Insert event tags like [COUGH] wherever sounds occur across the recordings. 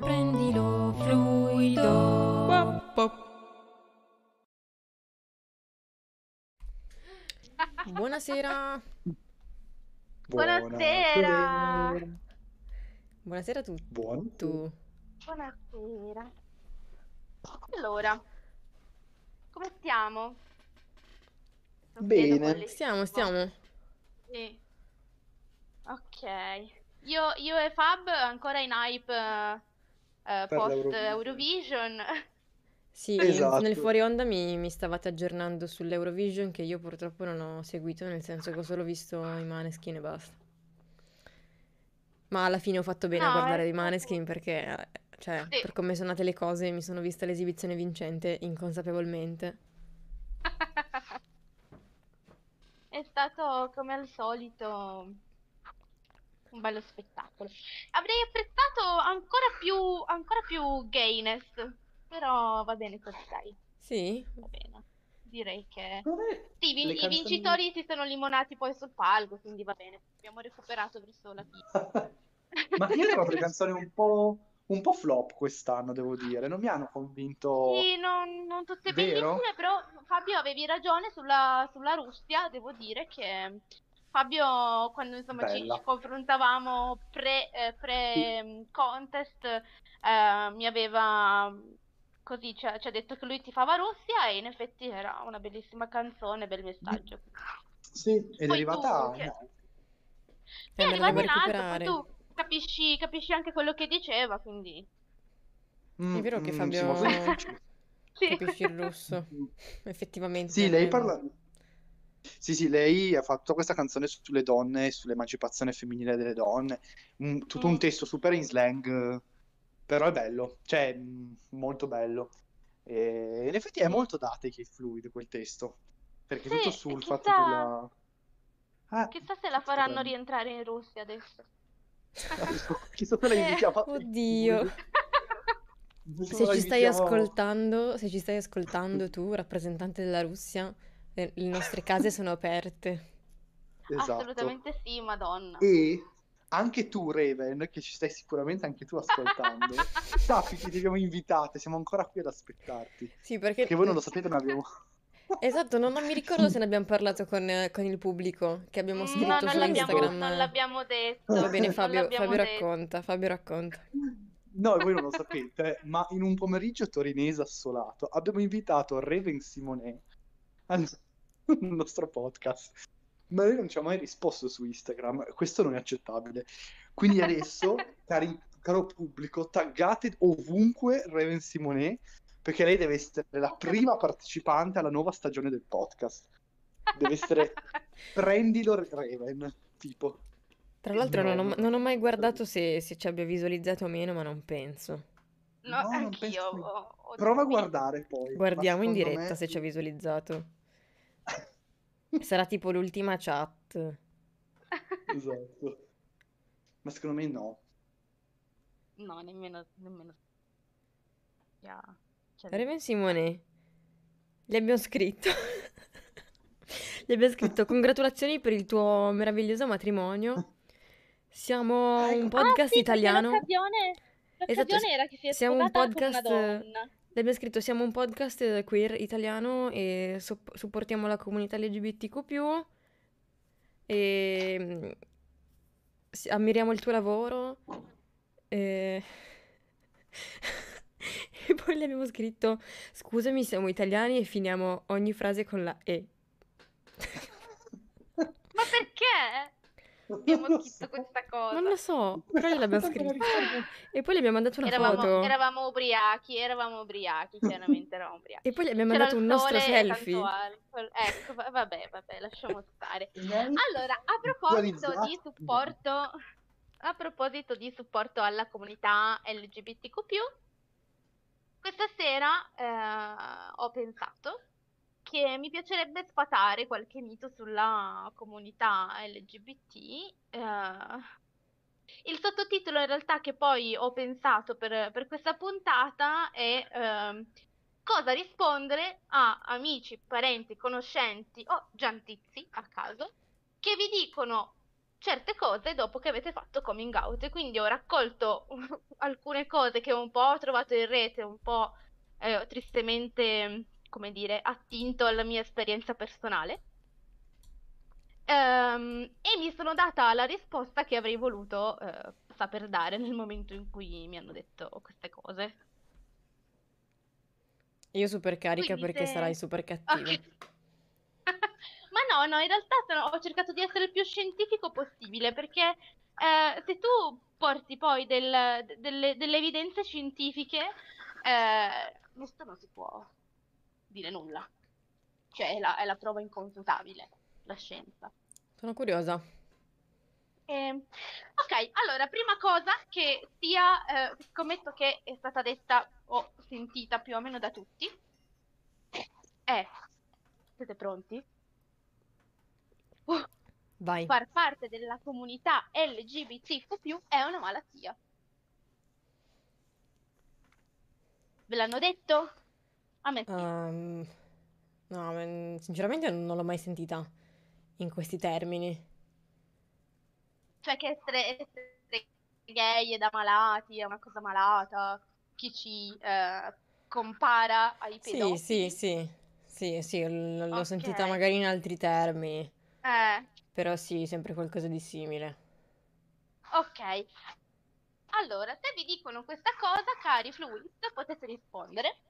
Prendilo fluido. Buonasera. Buonasera. Buonasera a tutti. Buon. Tu. Buonasera. Allora, come stiamo? Lo Bene. Stiamo, stiamo. Sì. Ok. Io, io e Fab ancora in hype eh, eh, post. Eurovision. Sì, Esatto. nel fuori onda mi, mi stavate aggiornando sull'Eurovision che io purtroppo non ho seguito, nel senso che ho solo visto i Maneskin e basta. Ma alla fine ho fatto bene a No, guardare è i Maneskin perché, eh, cioè, Sì. per come sono andate le cose, mi sono vista l'esibizione vincente inconsapevolmente. [LAUGHS] È stato come al solito un bello spettacolo. Avrei apprezzato ancora più, ancora più gayness, però va bene così, dai, Sì? va bene. Direi che sì, vin- i canzoni- vincitori si sono limonati poi sul palco, quindi va bene. Abbiamo recuperato verso la fine. [LAUGHS] Ma io ho trovato le canzoni un po', un po' flop quest'anno, devo dire. Non mi hanno convinto. Sì, non, non tutte Vero? bellissime, però Fabio avevi ragione sulla, sulla Russia, devo dire che Fabio, quando insomma ci, ci confrontavamo pre, eh, pre-contest, eh, mi aveva così, ci ha, ci ha detto che lui tifava Russia e in effetti era una bellissima canzone, bel messaggio. Sì, ed è arrivata. tu, che- no. Sì, è me la devo arrivato in alto, tu capisci, capisci anche quello che diceva, quindi Mm, È vero che mm, Fabio [LAUGHS] sì, capisci il russo, [LAUGHS] effettivamente. Sì, lei parla. Sì, sì, lei ha fatto questa canzone sulle donne, sull'emancipazione femminile delle donne, un- tutto un Mm. testo super in slang, però è bello, cioè mm, molto bello. E in effetti è molto Datic e fluido quel testo, perché Sì, tutto sul chissà- fatto della... Ah, Chissà se la faranno potrebbe. rientrare in Russia adesso. Chissà se la [LAUGHS] Eh, invitiamo a- Oddio. Chissà Se la ci stai ascoltando, se ci stai ascoltando tu, rappresentante della Russia, le, le nostre case sono aperte. Esatto. Assolutamente sì, Madonna. E anche tu, Raven, che ci stai sicuramente anche tu ascoltando, [LAUGHS] sappi che ti abbiamo invitate, siamo ancora qui ad aspettarti. Sì, perché... Perché voi non lo sapete, ma abbiamo... [LAUGHS] Esatto, non, non mi ricordo se ne abbiamo parlato con, con il pubblico, che abbiamo scritto no, non su l'abbiamo, Instagram. non l'abbiamo detto. Va bene, Fabio, Fabio racconta, Fabio racconta. No, voi non lo sapete, ma in un pomeriggio torinese assolato abbiamo invitato Raven Simonet al [LAUGHS] nostro podcast. Ma lei non ci ha mai risposto su Instagram, questo non è accettabile. Quindi adesso, [LAUGHS] cari- caro pubblico, taggate ovunque Raven Simonet, perché lei deve essere la prima partecipante alla nuova stagione del podcast. Deve essere [LAUGHS] prendilo Raven, tipo. Tra l'altro non ho, No. non ho mai guardato se, se ci abbia visualizzato o meno, ma non penso. No, No, non anch'io. penso- ho- ho Prova a guardare poi. Guardiamo in diretta me- se ci ha visualizzato. [LAUGHS] Sarà tipo l'ultima chat. Esatto. Ma secondo me no. No, nemmeno, nemmeno. Ya, cioè, Raven Simone, gli abbiamo scritto. [LAUGHS] Gli abbiamo scritto congratulazioni per il tuo meraviglioso matrimonio. Siamo Ah, un ecco. podcast Ah, sì, italiano. Esatto, era che si è siamo un podcast- una donna. Le abbiamo scritto siamo un podcast queer italiano e sopp- supportiamo la comunità LGBTQ+, e s- ammiriamo il tuo lavoro e... [LAUGHS] e poi le abbiamo scritto scusami siamo italiani e finiamo ogni frase con la E. [LAUGHS] Ma perché? Abbiamo scritto so. questa cosa. Non lo so, però gliel'abbiamo ricordo. E poi le abbiamo mandato una Eravamo, foto. eravamo ubriachi, eravamo ubriachi, chiaramente eravamo ubriachi. E poi gli abbiamo C'era mandato un nostro selfie. Ecco, va- vabbè, vabbè, lasciamo stare. [LAUGHS] E noi Allora, a proposito di supporto, a proposito di supporto alla comunità LGBTQ+, questa sera eh, ho pensato che mi piacerebbe sfatare qualche mito sulla comunità LGBT. eh. Il sottotitolo in realtà che poi ho pensato per, per questa puntata è ehm, cosa rispondere a amici, parenti, conoscenti o giantizi a caso che vi dicono certe cose dopo che avete fatto coming out. Quindi ho raccolto [LAUGHS] alcune cose che un po' ho trovato in rete, un po' eh, tristemente, come dire, attinto alla mia esperienza personale. Ehm, e mi sono data la risposta che avrei voluto eh, saper dare nel momento in cui mi hanno detto queste cose. Io super carica Quindi perché se- sarai super cattiva. Ok. [LAUGHS] Ma no, no, in realtà sono- ho cercato di essere il più scientifico possibile perché eh, se tu porti poi del- delle, delle evidenze scientifiche, eh, questo non si può dire nulla. Cioè è la, è la prova inconfutabile, la scienza. Sono curiosa. Ehm, ok, allora, prima cosa che sia, eh, scommetto che è stata detta o sentita più o meno da tutti, è, siete pronti? Uh, Vai. far parte della comunità LGBTQ+, è una malattia. Ve l'hanno detto? A me sì. Ehm, no, mm, sinceramente non l'ho mai sentita in questi termini. Cioè che essere, essere gay è da malati, è una cosa malata, chi ci eh, compara ai Sì, pedofili. sì, sì, sì, sì, l- l'ho sentita Ok. magari in altri termini, Eh, però sì, sempre qualcosa di simile. ok. Allora, se vi dicono questa cosa, cari fluid, potete rispondere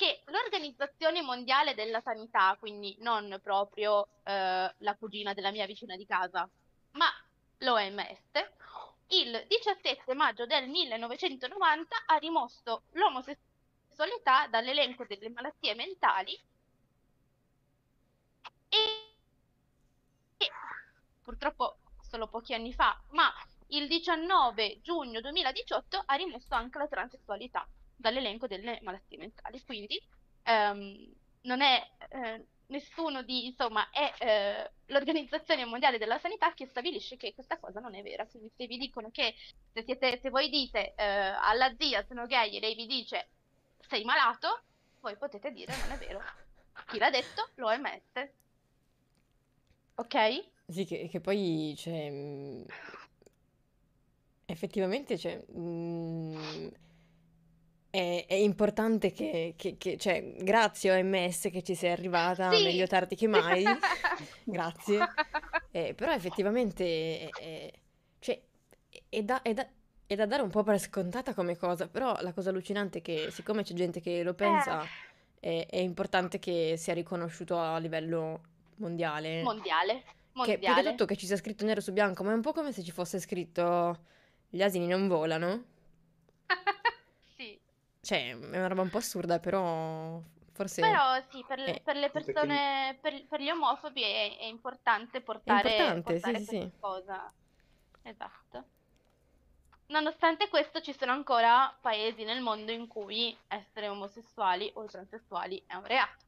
che l'Organizzazione Mondiale della Sanità, quindi non proprio eh, la cugina della mia vicina di casa, ma l'OMS, il 17 maggio del 1990 ha rimosso l'omosessualità dall'elenco delle malattie mentali e, e purtroppo solo pochi anni fa, ma il 19 giugno 2018 ha rimosso anche la transessualità dall'elenco delle malattie mentali. Quindi ehm, non è eh, nessuno di, insomma, è eh, l'Organizzazione Mondiale della Sanità che stabilisce che questa cosa non è vera. Quindi se vi dicono che se, siete, se voi dite eh, alla zia sono gay e lei vi dice sei malato, voi potete dire non è vero. Chi l'ha detto? L'OMS. Ok? Sì, che, che poi, cioè, mm, effettivamente, cioè, mm, è, è importante che, che- che- cioè, grazie OMS che ci sei arrivata, Sì. meglio tardi che mai, [LAUGHS] grazie. Eh, però effettivamente è, è- cioè, è da, è da- è da dare un po' per scontata come cosa, però la cosa allucinante è che siccome c'è gente che lo pensa, è, è importante che sia riconosciuto a livello mondiale. Mondiale. Che più che Mondiale. tutto che ci sia scritto nero su bianco, ma è un po' come se ci fosse scritto gli asini non volano. [LAUGHS] Cioè, è una roba un po' assurda, però forse però sì, per le, Eh. per le Perché- persone, per, per gli omofobi è, è importante portare, importante, sì, portare sì, sì. cosa. Esatto. Nonostante questo, ci sono ancora paesi nel mondo in cui essere omosessuali o transessuali è un reato,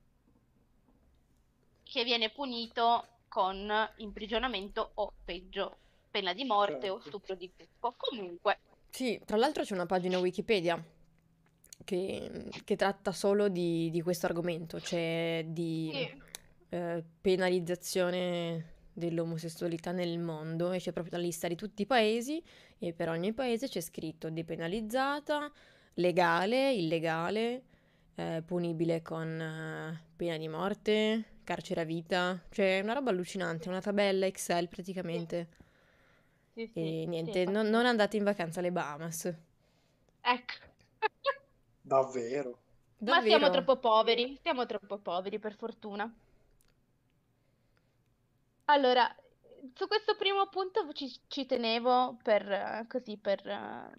che viene punito con imprigionamento o peggio, pena di morte o Certo. stupro di gruppo. Comunque, Sì, tra l'altro c'è una pagina Wikipedia che, che tratta solo di, di questo argomento, cioè di sì. eh, penalizzazione dell'omosessualità nel mondo e c'è proprio la lista di tutti i paesi e per ogni paese c'è scritto depenalizzata, legale, illegale, eh, punibile con eh, pena di morte, carcere a vita, cioè una roba allucinante, una tabella Excel praticamente. Sì, sì, E niente, non, non andate in vacanza alle Bahamas. Ecco. [LAUGHS] Davvero? Ma siamo troppo poveri, siamo troppo poveri per fortuna. Allora, su questo primo punto ci, ci tenevo per, eh, così, per eh,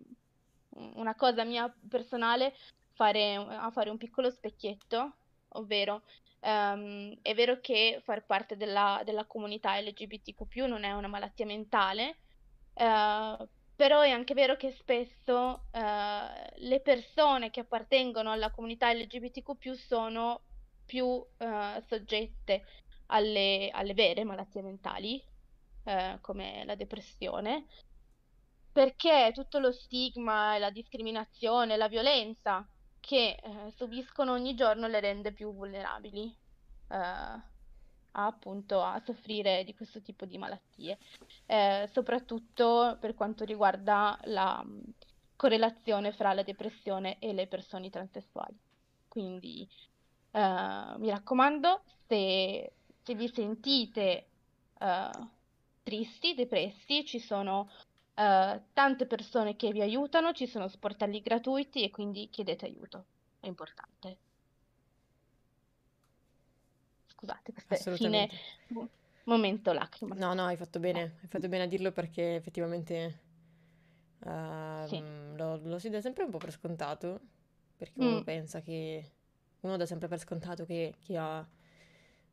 una cosa mia personale, fare, a fare un piccolo specchietto, ovvero ehm, è vero che far parte della, della comunità LGBTQ+, non è una malattia mentale, eh, però è anche vero che spesso eh, le persone che appartengono alla comunità LGBTQ+, sono più eh, soggette alle, alle vere malattie mentali, eh, come la depressione, perché tutto lo stigma, la discriminazione, la violenza che eh, subiscono ogni giorno le rende più vulnerabili eh, appunto a soffrire di questo tipo di malattie, eh, soprattutto per quanto riguarda la mh, correlazione fra la depressione e le persone transessuali. Quindi eh, mi raccomando, se, se vi sentite eh, tristi, depressi, ci sono eh, tante persone che vi aiutano, ci sono sportelli gratuiti e quindi chiedete aiuto, è importante. Scusate, questo è fine momento lacrima. No, no, hai fatto Eh, bene, hai fatto bene a dirlo perché effettivamente sì. ehm, lo, lo si dà sempre un po' per scontato, perché uno Mm, pensa che, uno dà sempre per scontato che chi ha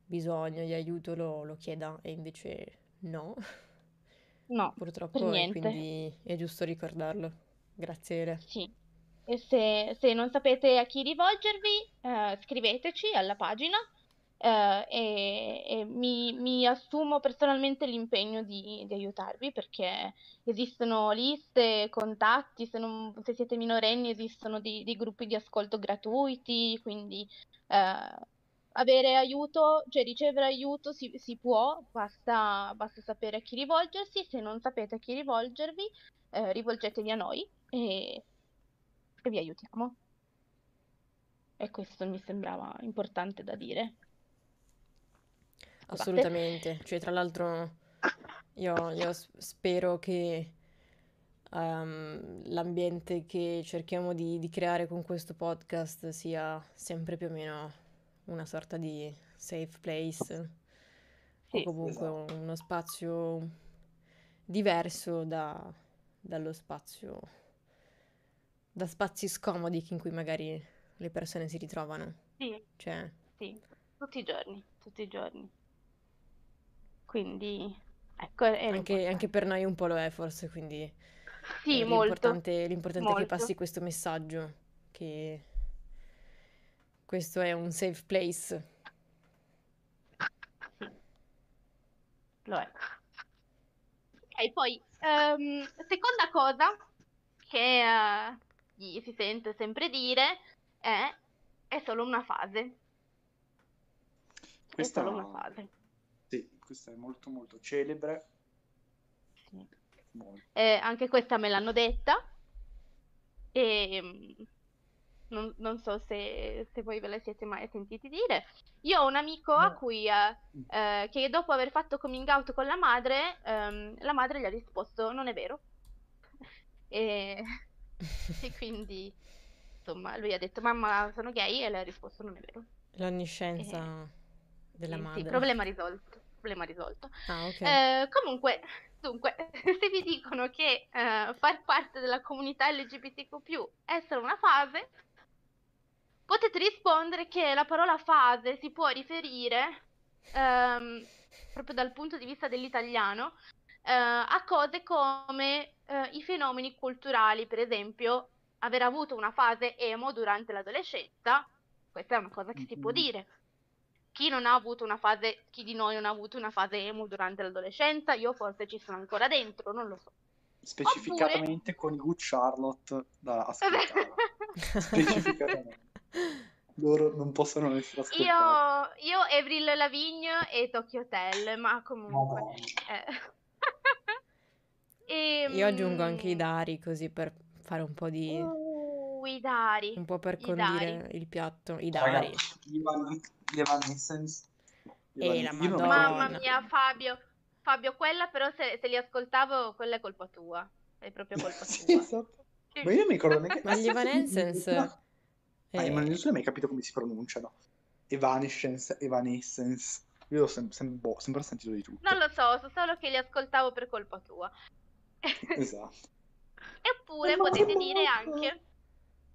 bisogno di aiuto lo, lo chieda e invece no, no, purtroppo, e niente. quindi è giusto ricordarlo. Grazie, Ele. Sì. E se, se non sapete a chi rivolgervi, eh, scriveteci alla pagina eh, e, e mi, mi assumo personalmente l'impegno di, di aiutarvi perché esistono liste, contatti, se, non- se siete minorenni esistono dei, gruppi di ascolto gratuiti, quindi eh, avere aiuto, cioè ricevere aiuto si, si può, basta, basta sapere a chi rivolgersi, se non sapete a chi rivolgervi, eh, rivolgetevi a noi e, e vi aiutiamo. E questo mi sembrava importante da dire. Assolutamente, cioè tra l'altro io, io spero che ehm, l'ambiente che cerchiamo di, di creare con questo podcast sia sempre più o meno una sorta di safe place o Sì, comunque Esatto. uno spazio diverso da- dallo spazio, da spazi scomodi in cui magari le persone si ritrovano. sì, Cioè, sì, tutti i giorni, tutti i giorni. Quindi, ecco, anche, anche per noi un po' lo è forse, quindi Sì, eh, molto, l'importante l'importante è che passi molto. questo messaggio, che questo è un safe place. Sì, lo è. Ok, poi, ehm, seconda cosa che eh, gli si sente sempre dire è è solo una fase, è solo una Questa, fase. Sì, questa è molto molto celebre. Sì. Molto. Eh, anche questa me l'hanno detta e mm, non, non so se, se voi ve la siete mai sentiti dire. Io ho un amico a No. cui, eh, eh, che dopo aver fatto coming out con la madre, ehm, la madre gli ha risposto non è vero. [LAUGHS] E, e [LAUGHS] quindi, insomma, lui ha detto mamma sono gay e lei ha risposto non è vero. L'onniscienza della Sì, sì, madre. problema risolto, problema risolto. Ah, ok. Eh, comunque, dunque, [LAUGHS] se vi dicono che eh, far parte della comunità LGBTQ+, essere una fase, potete rispondere che la parola fase si può riferire, ehm, proprio dal punto di vista dell'italiano, eh, a cose come eh, i fenomeni culturali, per esempio, aver avuto una fase emo durante l'adolescenza, questa è una cosa che si può dire. Chi non ha avuto una fase, chi di noi non ha avuto una fase emo durante l'adolescenza, io forse ci sono ancora dentro, non lo so. Oppure Specificatamente con i Good Charlotte da ascoltare. [LAUGHS] Specificatamente. Loro non possono essere ascoltati. io, io Avril Lavigne e Tokyo Hotel, ma comunque. Eh. [LAUGHS] E, Io aggiungo anche i dari così per fare un po' di... i dari, un po' per i dari. condire il piatto. I dari. Ragazzi, gli Evan- gli Evanescence. gli E la ho Mamma mia, Fabio, Fabio, quella però se, se li ascoltavo, quella è colpa tua, è proprio colpa [LAUGHS] Sì, tua. esatto. Sì. Ma io non mi ricordo neanche... Ma gli Ah, Evanescence... Ah, eh, ma non hai mai capito come si pronunciano. Evanescence, Evanescence. Io ho sem- sem- boh, sempre sentito di tutto. Non lo so, so solo che li ascoltavo per colpa tua. [LAUGHS] Esatto. Eppure potete dire anche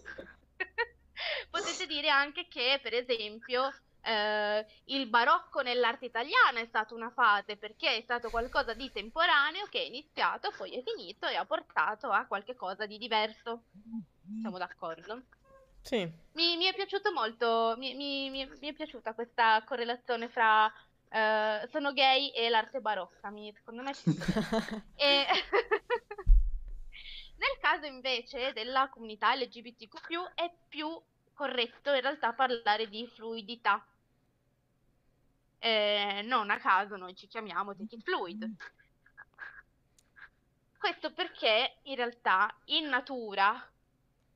[LAUGHS] potete dire anche che, per esempio, eh, il barocco nell'arte italiana è stata una fase perché è stato qualcosa di temporaneo che è iniziato, poi è finito e ha portato a qualche cosa di diverso. Siamo d'accordo? Sì. Mi, mi è piaciuto molto, mi, mi- mi- è piaciuta questa correlazione fra eh, sono gay e l'arte barocca, mi- secondo me. [LAUGHS] E [LAUGHS] nel caso invece della comunità LGBTQ+, è più corretto in realtà parlare di fluidità. eh, non a caso noi ci chiamiamo Take Fluid. Questo perché in realtà in natura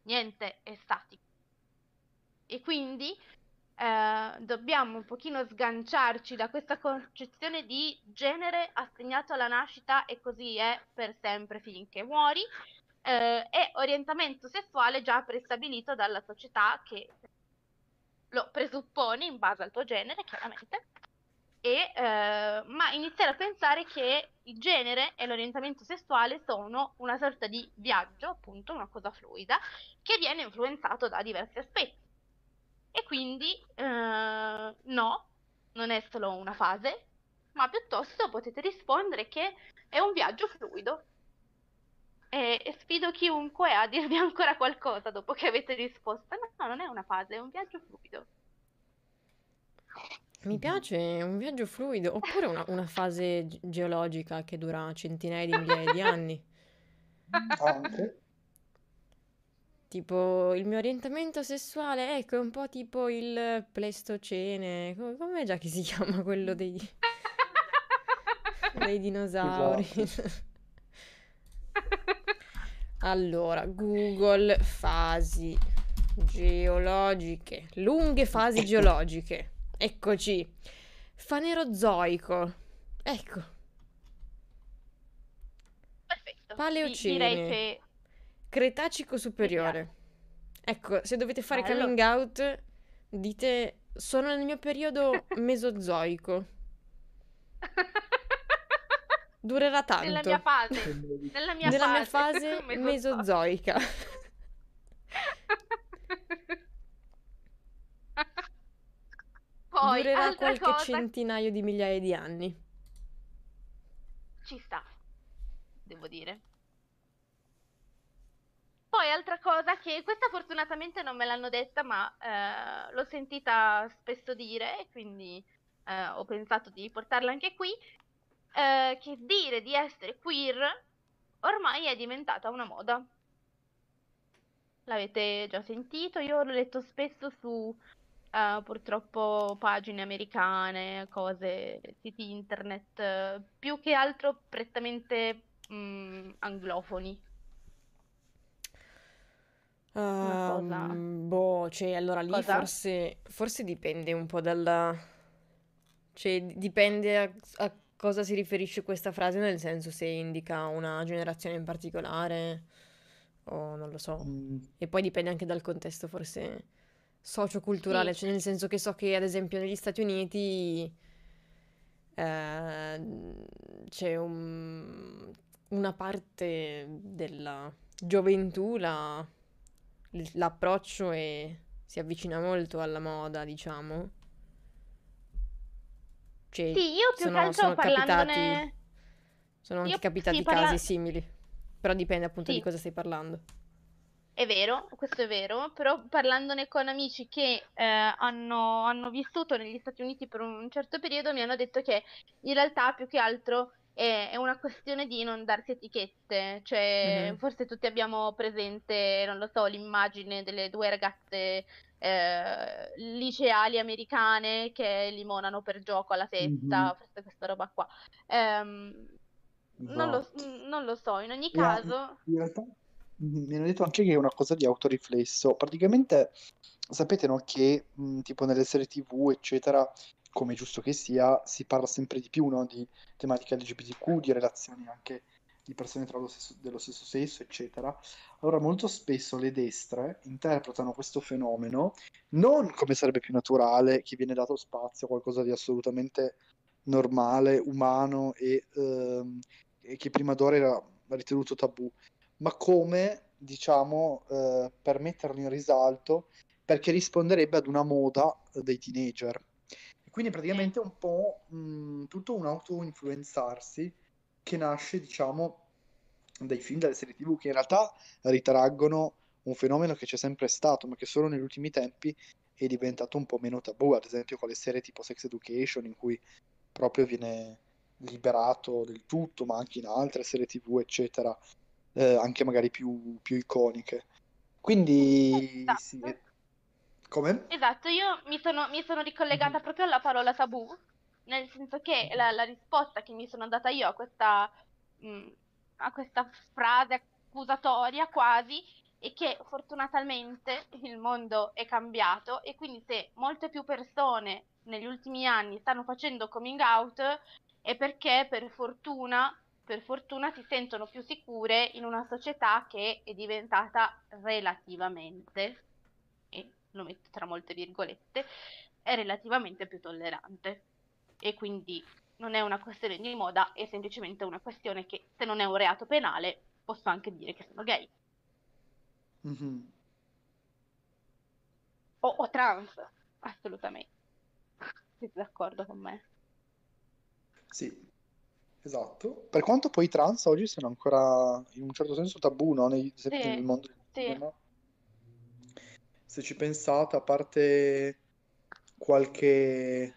niente è statico e quindi eh, dobbiamo un pochino sganciarci da questa concezione di genere assegnato alla nascita e così è per sempre finché muori eh, e orientamento sessuale già prestabilito dalla società che lo presuppone in base al tuo genere chiaramente e, eh, ma iniziare a pensare che il genere e l'orientamento sessuale sono una sorta di viaggio, appunto, una cosa fluida, che viene influenzato da diversi aspetti. E quindi eh, no, non è solo una fase, ma piuttosto potete rispondere che è un viaggio fluido. E, sfido chiunque a dirvi [LAUGHS] ancora qualcosa dopo che avete risposto. No, non è una fase, è un viaggio fluido. Mi piace, è un viaggio fluido, oppure una, una fase ge- geologica che dura centinaia di migliaia di anni. [LAUGHS] Anche. Tipo, il mio orientamento sessuale, ecco, è un po' tipo il Pleistocene. Co- Com'è già che si chiama quello dei, [LAUGHS] dei dinosauri? Esatto. Allora, Google fasi geologiche, lunghe fasi geologiche. Eccoci. Fanerozoico. Ecco, Perfetto. Paleocene. direi che Cretacico superiore. Ecco, se dovete fare Bello. coming out, dite sono nel mio periodo [LAUGHS] mesozoico. [LAUGHS] Durerà Nella tanto. mia fase. Nella mia Nella mia fase. fase [LAUGHS] Mesozoico. mesozoica. Poi, Durerà qualche cosa, centinaio di migliaia di anni. ci sta, devo dire. Poi, altra cosa che questa fortunatamente non me l'hanno detta, ma eh, l'ho sentita spesso dire, e quindi eh, ho pensato di portarla anche qui, eh, che dire di essere queer ormai è diventata una moda. L'avete già sentito? Io l'ho letto spesso su eh, purtroppo pagine americane, cose, siti internet, eh, più che altro prettamente mm, anglofoni. Ehm, boh, cioè, allora lì forse, forse dipende un po' dalla... Cioè, dipende a, a cosa si riferisce questa frase, nel senso se indica una generazione in particolare o non lo so. Mm, E poi dipende anche dal contesto, forse socioculturale, Sì, cioè nel senso che so che ad esempio negli Stati Uniti eh, c'è un- una parte della gioventù, la- l'approccio è- si avvicina molto alla moda, diciamo. Cioè, sì, io più che sono, altro sono capitati, parlandone... sono anche Io capitati sì, casi parla... simili, però dipende appunto di Sì, cosa stai parlando. È vero, questo è vero, però parlandone con amici che eh, hanno, hanno vissuto negli Stati Uniti per un certo periodo mi hanno detto che in realtà più che altro è, è una questione di non darsi etichette, cioè Mhm. forse tutti abbiamo presente, non lo so, l'immagine delle due ragazze eh, liceali americane che limonano per gioco alla mhm, festa, forse questa roba qua. Ehm, non lo, esatto. non lo so, in ogni caso, in realtà mm, mi hanno detto anche che è una cosa di autoriflesso. Praticamente sapete, no, che mm, tipo nelle serie TV, eccetera, come è giusto che sia, si parla sempre di più, no, di tematica LGBTQ, di relazioni anche di persone tra lo stesso- dello stesso sesso, eccetera. Allora, molto spesso le destre interpretano questo fenomeno non come sarebbe più naturale, che viene dato spazio a qualcosa di assolutamente normale, umano e, ehm, e che prima d'ora era ritenuto tabù, ma come, diciamo, eh, per metterlo in risalto, perché risponderebbe ad una moda dei teenager. Quindi praticamente è un po' mh, tutto un auto-influenzarsi che nasce, diciamo, dai film, dalle serie TV, che in realtà ritraggono un fenomeno che c'è sempre stato, ma che solo negli ultimi tempi è diventato un po' meno tabù, ad esempio con le serie tipo Sex Education, in cui proprio viene liberato del tutto, ma anche in altre serie TV, eccetera, eh, anche magari più, più iconiche. Quindi sì, esatto. come? Esatto, io mi sono, mi sono ricollegata Mhm. proprio alla parola tabù, nel senso che la, la risposta che mi sono data io a questa, mh, a questa frase accusatoria quasi è che fortunatamente il mondo è cambiato e quindi se molte più persone negli ultimi anni stanno facendo coming out è perché per fortuna, per fortuna si sentono più sicure in una società che è diventata relativamente, e lo metto tra molte virgolette, è relativamente più tollerante. E quindi non è una questione di moda, è semplicemente una questione che se non è un reato penale posso anche dire che sono gay. Mhm. O, o trans, assolutamente. Siete d'accordo con me? Sì, esatto. Per quanto poi i trans oggi siano ancora in un certo senso tabù, no? Nei- Sì, nel mondo del sì. cinema. Se ci pensate, a parte qualche,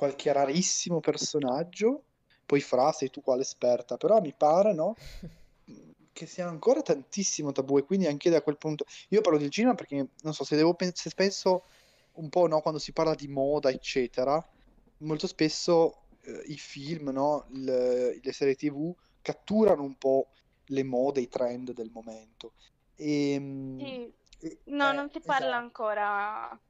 qualche rarissimo personaggio, poi Fra, sei tu qua l'esperta, però mi pare, no? [LAUGHS] Che sia ancora tantissimo tabù e quindi anche da quel punto... Io parlo del cinema perché, non so, se devo pen- se penso un po', no? Quando si parla di moda, eccetera, molto spesso eh, i film, no? Il- le serie TV catturano un po' le mode, i trend del momento. E, Sì. No, eh, non si parla esatto. ancora.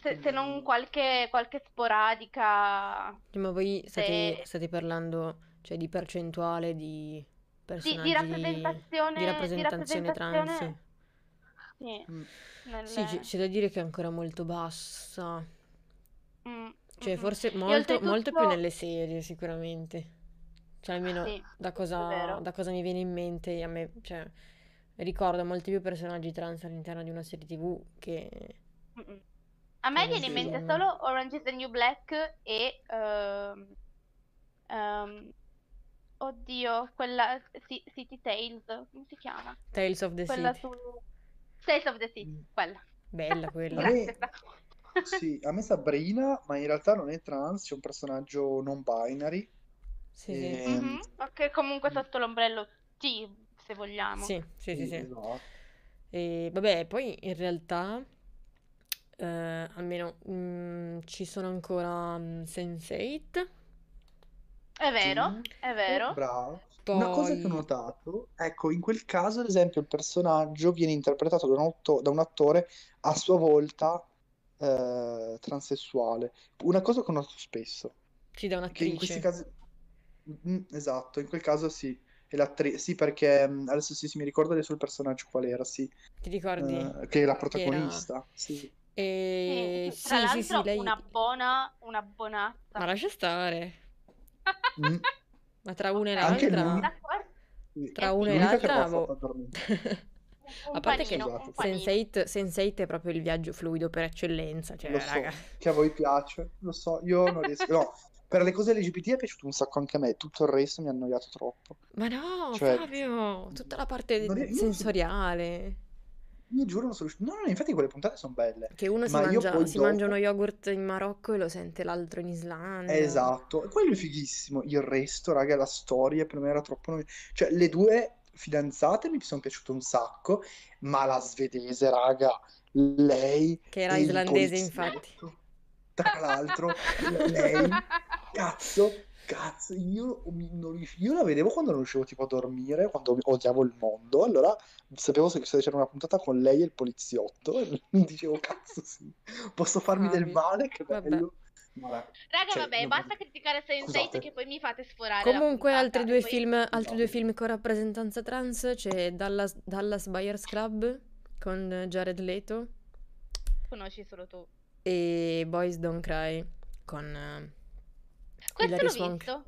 Se, se non Quindi- qualche, qualche sporadica Ma voi state, se- state parlando, cioè, di percentuale di di, di personaggi rappresentazione, di di rappresentazione trans? rappresentazione, sì, Mm. nel- Sì, c- c'è da dire che è ancora molto bassa. mm, Cioè, mhm. forse molto, molto più oltretutto, nelle serie, sicuramente. Cioè, almeno sì, da cosa, da cosa mi viene in mente, a me, cioè, ricordo molti più personaggi trans all'interno di una serie TV che, Mm-mm. A me viene in mente solo Orange is the New Black e ehm, ehm, oddio, quella Ci- City Tales, come si chiama? Tales of the Quella City. su Tales of the City, Mm. quella. Bella [LAUGHS] quella. Grazie, me, sì, a me Sabrina, ma in realtà non è trans, c'è un personaggio non binary. Sì, sì. Ehm, Mhm, Ok, comunque sotto l'ombrello T, se vogliamo. Sì, sì, sì, sì, sì. esatto. E vabbè, poi in realtà, eh, almeno mm, ci sono ancora mm, Sense8, È vero, Sì, è vero. bravo. Una cosa che ho poi notato, ecco, in quel caso, ad esempio, il personaggio viene interpretato da un, auto- da un attore a sua volta eh, transessuale. Una cosa che ho notato spesso, ci dà che in questi un'attrice. casi... Mm, esatto, in quel caso sì, è l'attrice, sì, perché mm, adesso sì, sì, mi ricordo adesso il personaggio qual era, sì, Ti ricordi? eh, che è la Che era... protagonista, sì. Sì, E tra sì, sì, sì, l'altro lei... una buona, una Ma bonazza. lascia stare. Mm, Ma tra una e l'altra... sì, Tra Eh una sì, e che l'altra... boh. [LAUGHS] A parte che panino, panino. Sense8, Sense8 è proprio il viaggio fluido per eccellenza, cioè, lo so, raga. che a voi piace, lo so, io non riesco, no, per le cose LGBT è piaciuto un sacco anche a me, tutto il resto mi ha annoiato troppo. Ma no, Cioè, Fabio, tutta la parte non sensoriale. Io giuro non sono riuscito, no, no, infatti quelle puntate sono belle, Che uno si mangia, si mangia uno dopo, yogurt in Marocco e lo sente l'altro in Islanda. esatto, e quello è fighissimo, il resto, raga, la storia per me era troppo cioè le due fidanzate mi sono piaciute un sacco, ma la svedese, raga, lei Che era islandese, infatti. tra l'altro, lei, [LAUGHS] cazzo, cazzo, io, mi- non rius- io la vedevo quando non riuscivo tipo a dormire, quando odiavo il mondo, allora sapevo se c'era una puntata con lei e il poliziotto, e [LAUGHS] dicevo, cazzo sì, posso farmi del Fabio. male, che Vabbè. bello. Vabbè, Raga, cioè, vabbè, non- basta criticare Sense8 scusate. che poi mi fate sforare Comunque, altri due Poi film, altri due Esatto. film con rappresentanza trans, c'è Dallas, Dallas Buyers Club con Jared Leto conosci solo tu. e Boys Don't Cry con Questo Hilary l'ho Swank. visto. L'ho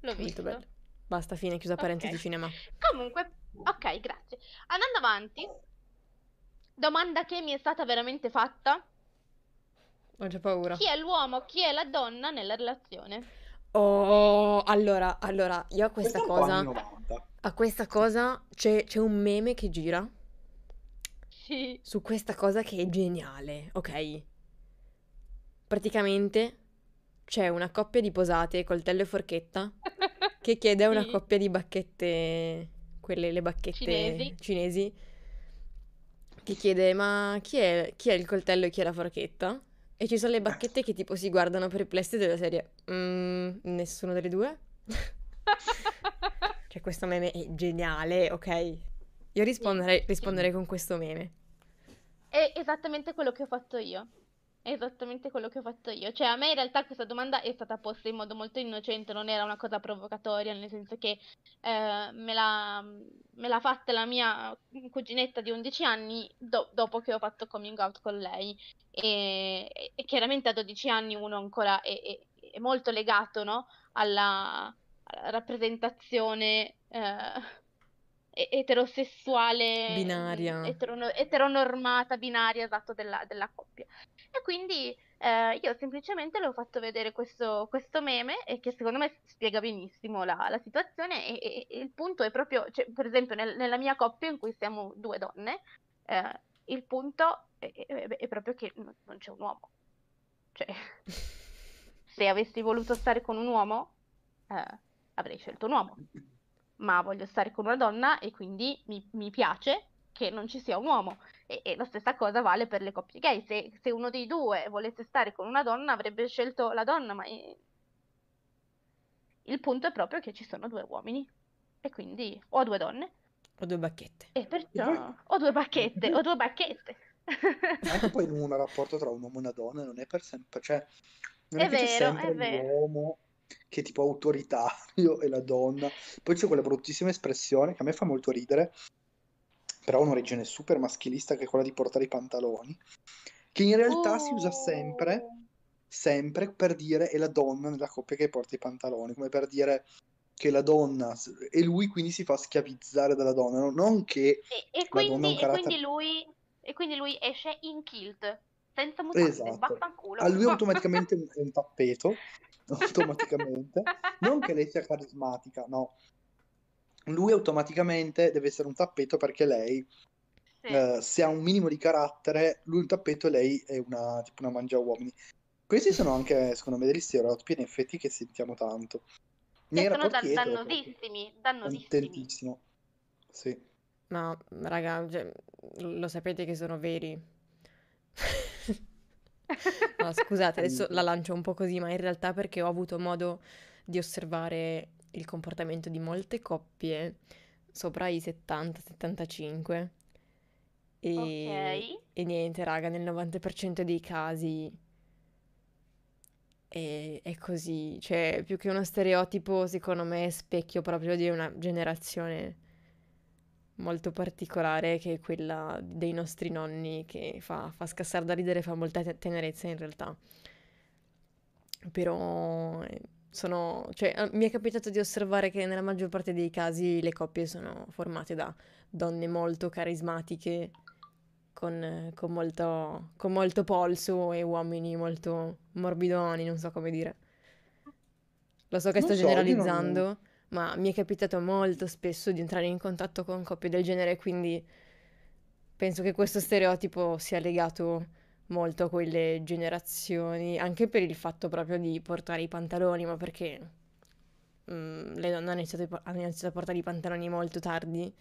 Molto visto. bello. Basta, fine, chiusa parentesi Ok. cinema. Comunque, ok, grazie. Andando avanti, domanda che mi è stata veramente fatta. Ho già paura. Chi è l'uomo, chi è la donna nella relazione? Oh, allora, allora, io a questa Questo cosa, anni 90. a questa cosa c'è c'è un meme che gira Sì. su questa cosa che è geniale, ok? Praticamente c'è una coppia di posate, coltello e forchetta, [LAUGHS] che chiede a una Sì. coppia di bacchette, quelle le bacchette Cinesi. cinesi, che chiede ma chi è, chi è il coltello e chi è la forchetta? E ci sono le bacchette che tipo si guardano perplesse della serie. "Mm, nessuno delle due? [LAUGHS] Cioè, questo meme è geniale, ok? Io risponderei, risponderei con questo meme. È esattamente quello che ho fatto io. È esattamente quello che ho fatto io. Cioè, a me in realtà questa domanda è stata posta in modo molto innocente, non era una cosa provocatoria, nel senso che eh, me l'ha, me l'ha fatta la mia cuginetta di 11 anni do- dopo che ho fatto coming out con lei. E, e chiaramente a 12 anni uno ancora è, è- è molto legato, no? alla, alla rappresentazione eh, eterosessuale, Binaria. eterono- eteronormata, binaria, esatto, della, della coppia. E quindi eh, io semplicemente le ho fatto vedere questo, questo meme e che secondo me spiega benissimo la, la situazione e, e- il punto è proprio, cioè, per esempio nel- nella mia coppia in cui siamo due donne, eh, il punto è, è- è proprio che non non c'è un uomo. Cioè, [LAUGHS] se avessi voluto stare con un uomo, eh, avrei scelto un uomo ma voglio stare con una donna e quindi mi, mi piace che non ci sia un uomo. E, e la stessa cosa vale per le coppie gay. Se, se uno dei due volesse stare con una donna, avrebbe scelto la donna, ma eh, il punto è proprio che ci sono due uomini. E quindi o due donne, Ho due bacchette. e E perciò poi, o due bacchette, o due bacchette. anche poi in un rapporto tra un uomo e una donna non è per sempre, cioè, non È è che c'è vero, sempre è vero. l'uomo che è tipo autoritario e la donna. Poi c'è quella bruttissima espressione che a me fa molto ridere, però ha un'origine super maschilista che è quella di portare i pantaloni, che in realtà si usa sempre, Uh, sempre per dire è la donna nella coppia che porta i pantaloni, come per dire che la donna e lui quindi si fa schiavizzare dalla donna, no? non che e, e quindi, e carattere... quindi lui, e quindi lui esce in kilt, senza mutande, Esatto, vaffanculo. a lui [LAUGHS] automaticamente è un tappeto, automaticamente, non che lei sia carismatica, no, lui automaticamente deve essere un tappeto perché lei, Sì. eh, se ha un minimo di carattere, lui è un tappeto e lei è una, tipo una mangiauomini. Questi sono anche, secondo me, degli stereotipi in effetti che sentiamo tanto. Nei Che sono proprio, dannosissimi, dannosissimi. tantissimo. Sì. Ma, raga, cioè, lo sapete che sono veri. [LAUGHS] No, scusate, adesso la lancio un po' così, ma in realtà perché ho avuto modo di osservare il comportamento di molte coppie sopra i 70-75 e, Ok. e niente, raga, nel 90% dei casi è, è così, cioè più che uno stereotipo, secondo me è specchio proprio di una generazione molto particolare che è quella dei nostri nonni che fa, fa scassare da ridere, fa molta te- tenerezza in realtà. Però eh, sono, cioè, eh, mi è capitato di osservare che nella maggior parte dei casi le coppie sono formate da donne molto carismatiche, con, con molto, con molto polso e uomini molto morbidoni, non so come dire. Lo so che Non sto so, io non... generalizzando, ma mi è capitato molto spesso di entrare in contatto con coppie del genere, quindi penso che questo stereotipo sia legato molto a quelle generazioni, anche per il fatto proprio di portare i pantaloni, ma perché mm, le donne hanno iniziato, hanno iniziato a portare i pantaloni molto tardi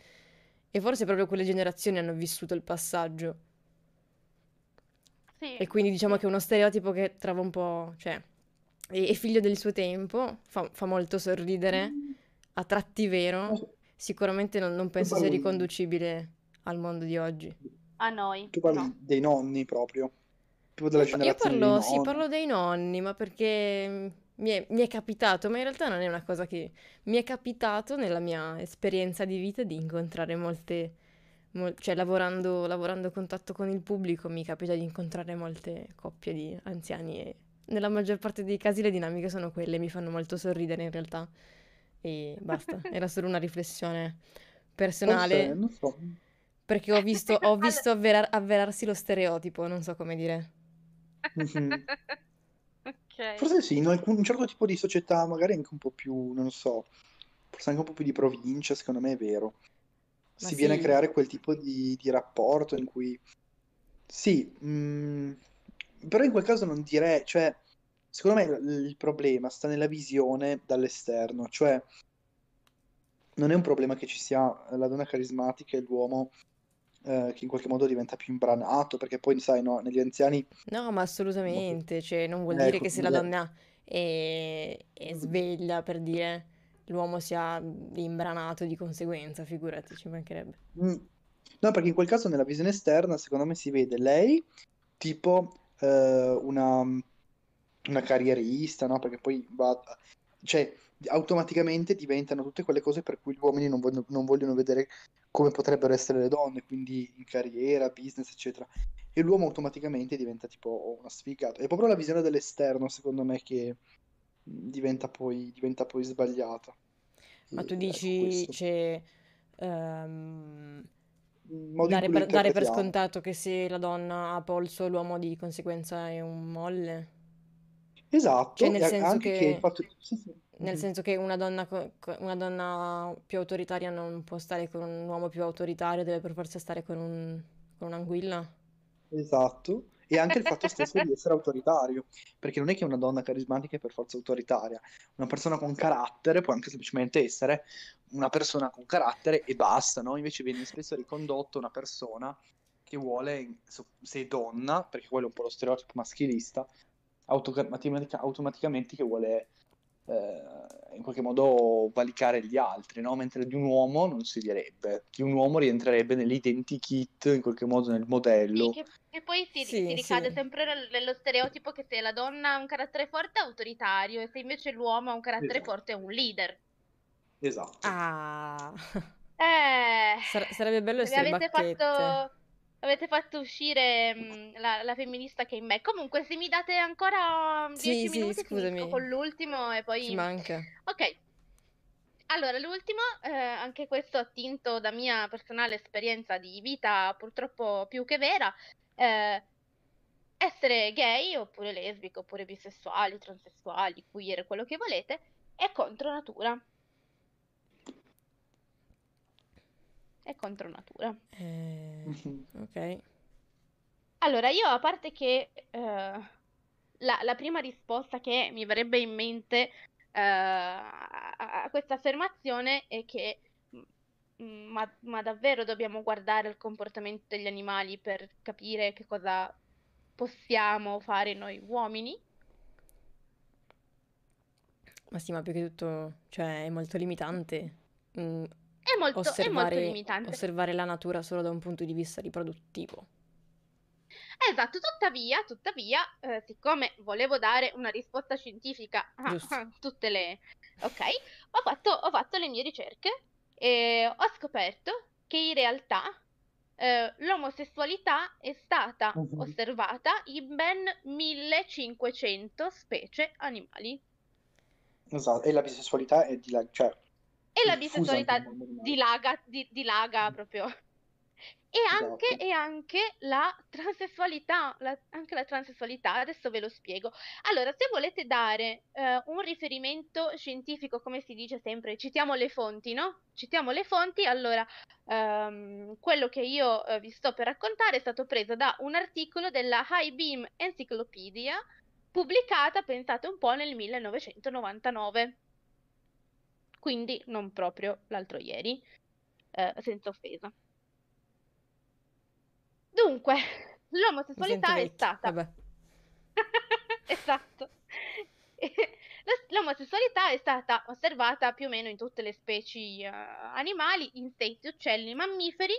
e forse proprio quelle generazioni hanno vissuto il passaggio. Sì, E quindi diciamo che è uno stereotipo che trovo un po', cioè, è, figlio del suo tempo, fa, fa molto sorridere, a tratti vero, sicuramente non, non penso sia riconducibile al mondo di oggi. A noi, tu parli no. dei nonni proprio, tipo della Io, io parlo, sì, parlo dei nonni, ma perché mi è, mi è capitato, ma in realtà non è una cosa che mi è capitato nella mia esperienza di vita di incontrare molte, mol- cioè lavorando, lavorando a contatto con il pubblico mi capita di incontrare molte coppie di anziani e nella maggior parte dei casi le dinamiche sono quelle, mi fanno molto sorridere in realtà. E basta, [LAUGHS] era solo una riflessione Forse, personale. non so, perché ho [LAUGHS] visto, ho visto avverar- avverarsi lo stereotipo, non so come dire. Mhm. [LAUGHS] Ok. Forse sì, in alcun un certo tipo di società, magari anche un po' più, non so, forse anche un po' più di provincia, secondo me è vero. Ma Si viene a sì, creare quel tipo di, di rapporto in cui, sì, mm, però in quel caso non direi, cioè, secondo me il, il problema sta nella visione dall'esterno, cioè non è un problema che ci sia la donna carismatica e l'uomo eh, che in qualche modo diventa più imbranato, perché poi sai, no, negli anziani... No, ma assolutamente, cioè non vuol Eh, dire ecco, che se la quindi- donna è, è sveglia, per dire, l'uomo sia imbranato di conseguenza, figurati, ci mancherebbe. Mm. No, perché in quel caso nella visione esterna, secondo me si vede lei tipo eh, una, una carrierista, no? Perché poi va, cioè, automaticamente diventano tutte quelle cose per cui gli uomini non vogliono, non vogliono vedere come potrebbero essere le donne, quindi in carriera, business, eccetera. E l'uomo automaticamente diventa tipo una sfigata. È proprio la visione dell'esterno, secondo me, che diventa poi, diventa poi sbagliata. Ma E, tu ecco, dici, Il modo in dare per, dare per scontato che se la donna ha polso, l'uomo di conseguenza è un molle? Esatto, Cioè, nel e senso anche che il che, fatto... sì, sì. Nel Mhm. senso che una donna, co- una donna più autoritaria non può stare con un uomo più autoritario, deve per forza stare con un, con un'anguilla. Esatto, e anche il fatto stesso di essere autoritario, perché non è che una donna carismatica è per forza autoritaria, una persona con carattere può anche semplicemente essere una persona con carattere e basta, no? Invece viene spesso ricondotto una persona che vuole, se donna, perché quello è un po' lo stereotipo maschilista, automatica- automaticamente che vuole eh, in qualche modo valicare gli altri, no? Mentre di un uomo non si direbbe, di un uomo rientrerebbe nell'identikit, in qualche modo nel Sì, modello. che, che poi si, Sì, si ricade sì. sempre nel- nello stereotipo che se la donna ha un carattere forte è autoritario e se invece l'uomo ha un carattere Esatto. forte è un leader. Esatto. Ah, Eh, Sar- sarebbe bello essere avete bacchette. fatto, avete fatto uscire mm, la, la femminista che è in me. Comunque, se mi date ancora Sì, 10 sì, minuti, finisco scusami, con l'ultimo e ci poi... manca. Ok, allora l'ultimo, eh, anche questo attinto da mia personale esperienza di vita purtroppo più che vera, eh, essere gay oppure lesbiche oppure bisessuali, transessuali, queer, quello che volete, è contro natura. È contro natura. Eh, [LAUGHS] ok. Allora, io a parte che eh, la, la prima risposta che mi verrebbe in mente eh, a, a questa affermazione è che mm, ma, ma davvero dobbiamo guardare il comportamento degli animali per capire che cosa possiamo fare noi uomini? Ma sì, ma più che tutto, cioè, è molto limitante mm, È molto, è molto osservare, limitante. osservare la natura solo da un punto di vista riproduttivo. Esatto, tuttavia, tuttavia, eh, siccome volevo dare una risposta scientifica a, [LAUGHS] tutte le... Ok, ho fatto, ho fatto le mie ricerche e ho scoperto che in realtà eh, l'omosessualità è stata Mhm. osservata in ben 1500 specie animali Esatto, e la bisessualità è di là, cioè, e la bisessualità dilaga, di- dilaga proprio. E anche, Esatto. e anche la transessualità, la- anche la transessualità, adesso ve lo spiego. Allora, se volete dare eh, un riferimento scientifico, come si dice sempre, citiamo le fonti, no? Citiamo le fonti, allora ehm, quello che io eh, vi sto per raccontare è stato preso da un articolo della High Beam Encyclopedia, pubblicata, pensate un po', nel 1999. Quindi non proprio l'altro ieri, eh, senza offesa. Dunque, [LAUGHS] l'omosessualità è stata... [LAUGHS] Esatto. [LAUGHS] L'omosessualità è stata osservata più o meno in tutte le specie eh, animali, insetti, uccelli, mammiferi,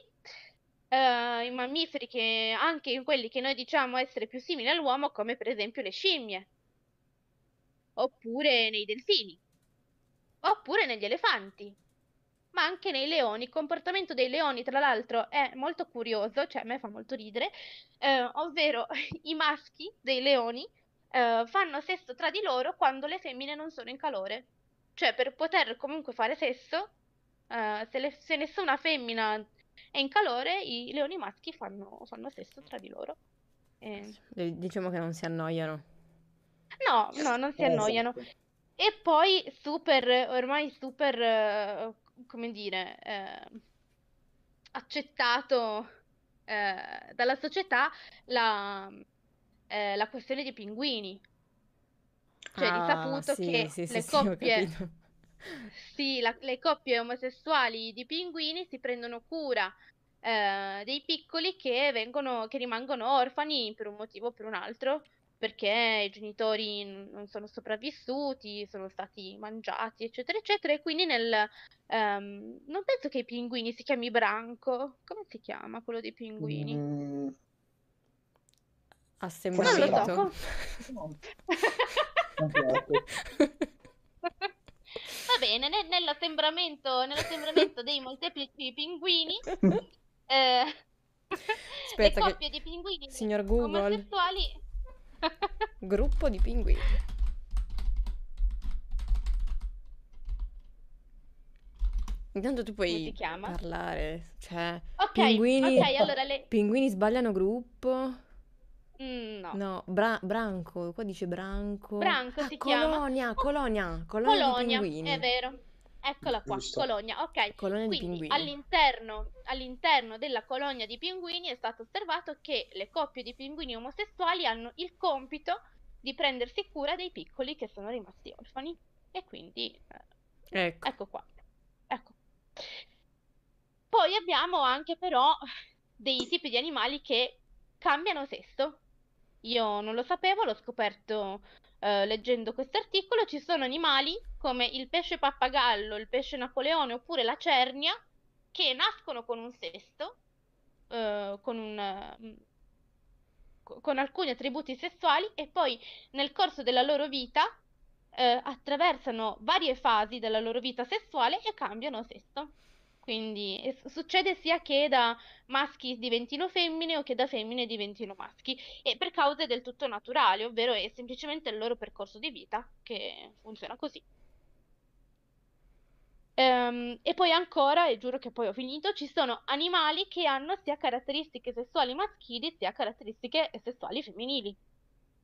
eh, i mammiferi che anche in quelli che noi diciamo essere più simili all'uomo, come per esempio le scimmie, oppure nei delfini, oppure negli elefanti, ma anche nei leoni. Il comportamento dei leoni, tra l'altro, è molto curioso, cioè a me fa molto ridere, eh, ovvero [LAUGHS] i maschi dei leoni eh, fanno sesso tra di loro quando le femmine non sono in calore. Cioè, per poter comunque fare sesso, eh, se, le- se nessuna femmina è in calore, i leoni maschi fanno, fanno sesso tra di loro. Eh, Eh, Diciamo che non si annoiano. no, no, non si annoiano. Esatto. E poi super, ormai super, eh, come dire, eh, accettato eh, dalla società la, eh, la questione dei pinguini. Cioè, Ah, risaputo sì, che sì, le sì, coppie, sì, la- le coppie omosessuali di pinguini si prendono cura eh, dei piccoli che vengono, che rimangono orfani per un motivo o per un altro, perché i genitori non sono sopravvissuti, sono stati mangiati, eccetera, eccetera. E quindi nel... ehm, non penso che i pinguini si chiami Branco. Come si chiama quello dei pinguini? Mm, Non lo Assembramento. so. no. [LAUGHS] Va bene, ne- nell'assembramento, nell'assembramento dei molteplici pinguini, [LAUGHS] eh, le Aspetta che- coppie di pinguini Signor Google, omosessuali [LAUGHS] gruppo di pinguini. Intanto tu come si puoi chiama? parlare, cioè, Ok, pinguini, ok, allora le... pinguini sbagliano gruppo? Mm, no. No, Bra- Branco, qua dice Branco. Branco Ah, si chiama. Colonia, Colonia, Colonia di Colonia, pinguini. è vero. Eccola qua, Giusto. Colonia, ok. Colonia di Quindi all'interno, all'interno della colonia di pinguini è stato osservato che le coppie di pinguini omosessuali hanno il compito di prendersi cura dei piccoli che sono rimasti orfani. E quindi, eh, Ecco, ecco qua. Ecco. Poi abbiamo anche però dei tipi di animali che cambiano sesso. Io non lo sapevo, l'ho scoperto eh, leggendo questo articolo. Ci sono animali come il pesce pappagallo, il pesce napoleone oppure la cernia che nascono con un sesso, eh, con un, eh, co- con alcuni attributi sessuali e poi nel corso della loro vita eh, attraversano varie fasi della loro vita sessuale e cambiano sesso. Quindi succede sia che da maschi diventino femmine o che da femmine diventino maschi, e per cause del tutto naturali, ovvero è semplicemente il loro percorso di vita che funziona così. Ehm, e poi ancora, e giuro che poi ho finito, ci sono animali che hanno sia caratteristiche sessuali maschili sia caratteristiche sessuali femminili,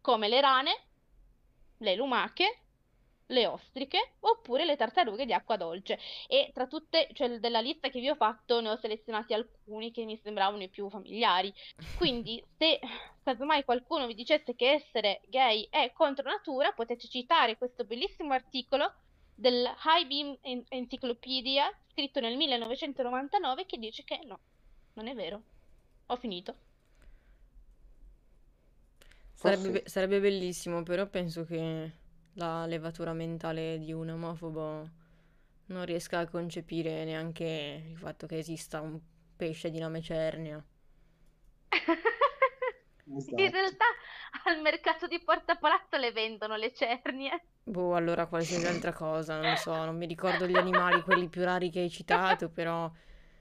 come le rane, le lumache, le ostriche oppure le tartarughe di acqua dolce. E tra tutte, cioè della lista che vi ho fatto, ne ho selezionati alcuni che mi sembravano i più familiari. Quindi, [LAUGHS] se casomai qualcuno vi dicesse che essere gay è contro natura, potete citare questo bellissimo articolo del High Beam En- Encyclopedia, scritto nel 1999, che dice che no, non è vero. Ho finito. sarebbe, sarebbe bellissimo, però penso che la levatura mentale di un omofobo non riesca a concepire neanche il fatto che esista un pesce di nome Cernia. [LAUGHS] Esatto. In realtà al mercato di Porta Palazzo le vendono le cernie. Boh, allora qualsiasi altra cosa, non lo so, non mi ricordo gli animali, quelli più rari che hai citato, però...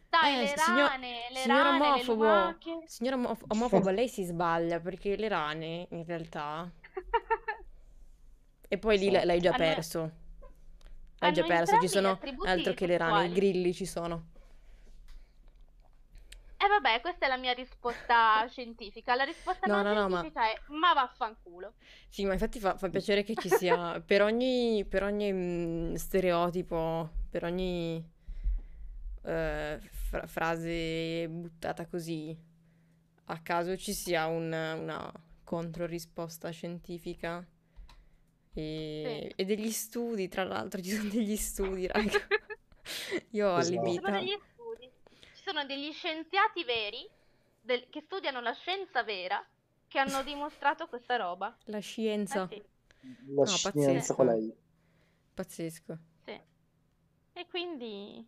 Dai, Eh, le signor- rane, le signor rane, le omofobo, lumache. signor omof- omofobo, lei si sbaglia perché le rane, in realtà... [LAUGHS] E poi lì Sì. l'hai già Hanno- perso. L'hai già perso, ci sono altro che le rane, i grilli ci sono. E vabbè, questa è la mia risposta [LAUGHS] scientifica. La risposta No, non no, no, ma- scientifica è ma vaffanculo. Sì, ma infatti fa, fa [LAUGHS] piacere che ci sia per ogni, per ogni mm, stereotipo, per ogni eh, fra- frase buttata così a caso ci sia un- una controrisposta scientifica e, e degli studi, tra l'altro ci sono degli studi, [LAUGHS] raga. Io ho Esatto. Ci sono degli studi, ci sono degli scienziati veri del- che studiano la scienza vera che hanno [LAUGHS] dimostrato questa roba. La Eh scienza, sì, La No, scienza pazzesco. qual è? pazzesco. sì. E quindi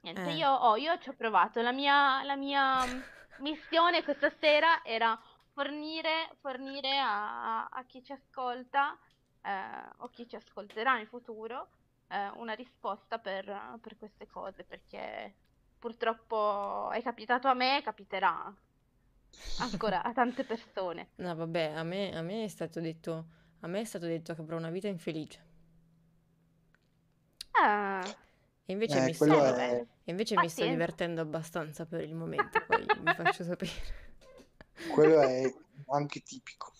niente, Eh. io, ho, io ci ho provato. La mia, la mia [LAUGHS] missione questa sera era fornire, fornire a, a chi ci ascolta eh, o chi ci ascolterà in futuro eh, una risposta per, per queste cose, perché purtroppo è capitato a me, capiterà ancora a tante persone. [LAUGHS] No, vabbè, a me, a me è stato detto, a me è stato detto che avrò una vita infelice. Ah, E invece Eh, mi sto, è... e invece mi sto divertendo abbastanza per il momento, poi vi faccio [LAUGHS] sapere. quello è [LAUGHS] anche tipico.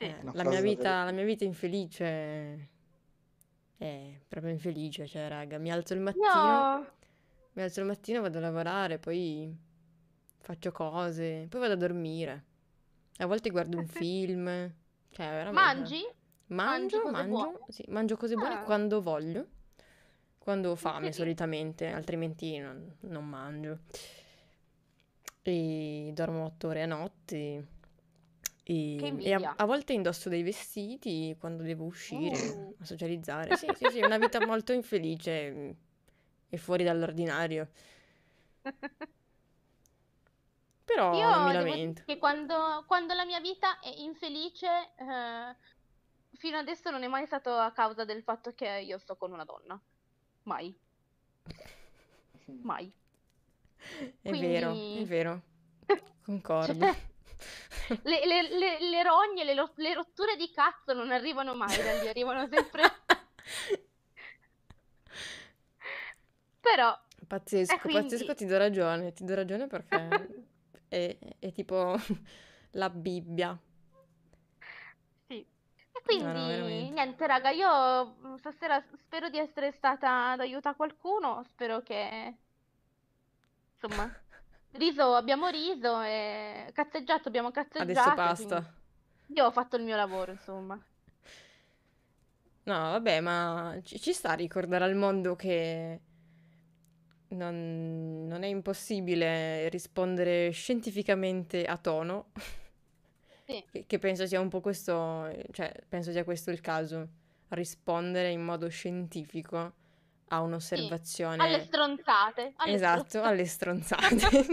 Eh, Una la mia vita, la mia vita infelice è proprio infelice, cioè, raga, mi alzo il mattino, Io mi alzo il mattino, vado a lavorare, poi faccio cose, poi vado a dormire. A volte guardo un film, cioè, veramente. mangi? Mangi Mangio, cose mangio, buone? sì, mangio cose buone Ah. quando voglio, quando ho fame solitamente, altrimenti non, non mangio. e dormo otto ore a notte. E, e a, a volte indosso dei vestiti quando devo uscire Uh. a socializzare. Sì, sì, sì, una [LAUGHS] vita molto infelice mm, e fuori dall'ordinario. Però Io non mi lamento. che quando, quando la mia vita è infelice, eh, fino adesso non è mai stato a causa del fatto che io sto con una donna. Mai, [LAUGHS] mai. È vero, è Quindi- vero. [LAUGHS] Concordo. Cioè, le, le- le- le rogne, le, rotture di cazzo non arrivano mai da lì, arrivano sempre... [LAUGHS] Però, Pazzesco, quindi- pazzesco, ti do ragione, ti do ragione perché [LAUGHS] è, è tipo la Bibbia. sì. E quindi, No, niente, raga, io mm, stasera spero di essere stata d'aiuto a qualcuno, spero che... Insomma, riso abbiamo riso e cazzeggiato abbiamo Adesso cazzeggiato, basta. quindi io ho fatto il mio lavoro, insomma. No, vabbè, ma ci, ci sta a ricordare al mondo che non, non è impossibile rispondere scientificamente a tono, Sì. [LAUGHS] che, che penso sia un po' questo, cioè penso sia questo il caso, rispondere in modo scientifico a Alle un'osservazione. stronzate, alle Esatto, stronzate. alle stronzate.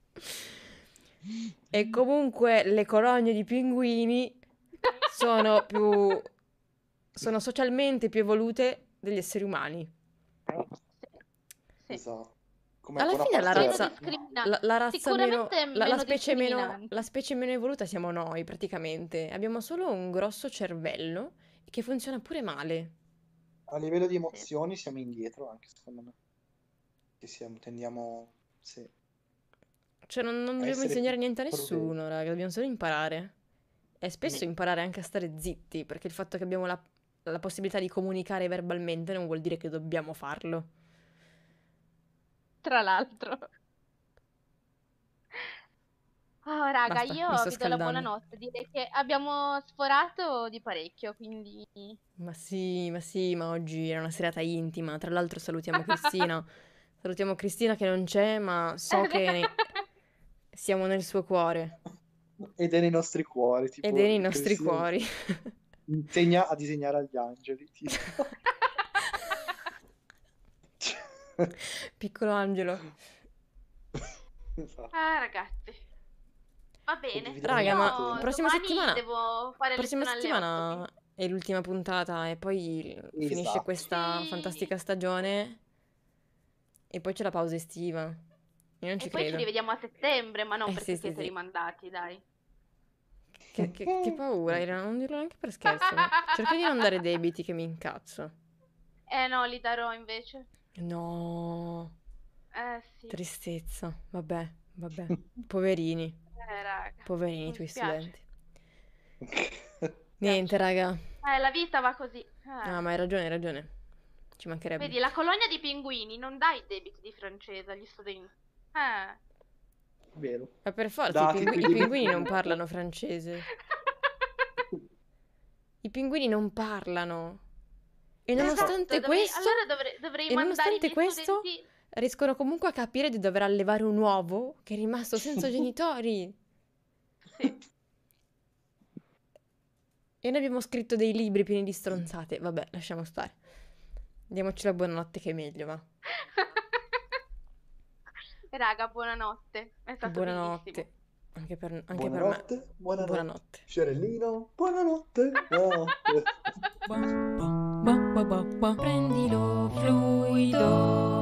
[LAUGHS] E comunque le colonie di pinguini sono più... sono socialmente più evolute degli esseri umani. Sì. Esatto. Come Alla fine la Meno razza, la, la razza meno, Sicuramente la, la meno specie meno, la specie meno evoluta siamo noi praticamente. Abbiamo solo un grosso cervello che funziona pure male. A livello di emozioni siamo indietro anche secondo me. Che siamo, tendiamo... Sì. Cioè non, non dobbiamo insegnare niente a nessuno, raga, dobbiamo solo imparare. E spesso Mm. imparare anche a stare zitti, perché il fatto che abbiamo la, la possibilità di comunicare verbalmente non vuol dire che dobbiamo farlo. Tra l'altro. Oh, raga, Basta, io vi do la buonanotte. Direi che abbiamo sforato di parecchio, quindi... Ma sì, ma sì, ma oggi era una serata intima. Tra l'altro salutiamo Cristina. [LAUGHS] Salutiamo Cristina che non c'è, ma so che ne- siamo nel suo cuore Ed è nei nostri cuori, tipo... ed è nei nostri Cristina cuori. Insegna a disegnare agli angeli, tipo. [LAUGHS] Piccolo angelo. [LAUGHS] Esatto. Ah, ragazzi. Va bene. Raga, ma prossima settimana- devo fare Prossima settimana è l'ultima puntata e poi finisce Esatto. questa Sì. fantastica stagione e poi c'è la pausa estiva. Io non quindi- ci E poi ci rivediamo a settembre, ma non Eh, perché sì, sì, siete sì. rimandati, dai. Che, che- che paura, Irene, non dirlo neanche per scherzo. [LAUGHS] Cerca di non dare debiti che mi incazzo. Eh no, li darò invece. No, Eh sì. tristezza. Vabbè, vabbè. Poverini, Eh, raga. poverini i tuoi spiace. studenti. Niente, raga. Eh, la vita va così. Eh. No, ma hai ragione, hai ragione. Ci mancherebbe. Vedi, la colonia di pinguini non dà i debiti di francese agli studenti. Eh. Vero. Ma per forza, Dati i, più i pinguini non parlano francese. [LAUGHS] I pinguini non parlano. E nonostante Esatto, dovrei- questo, allora dovrei, dovrei e mandare nonostante i miei questo- studenti... riescono comunque a capire di dover allevare un uovo che è rimasto senza genitori. Sì. E noi abbiamo scritto dei libri pieni di stronzate. Vabbè, lasciamo stare. Diamoci la buonanotte che è meglio, va. Raga, buonanotte. È stato Buonanotte. bellissimo. Anche per, anche per me. Buonanotte, buonanotte. Buonanotte. Fiorellino, buonanotte, [LAUGHS] buonanotte. Prendilo fluido.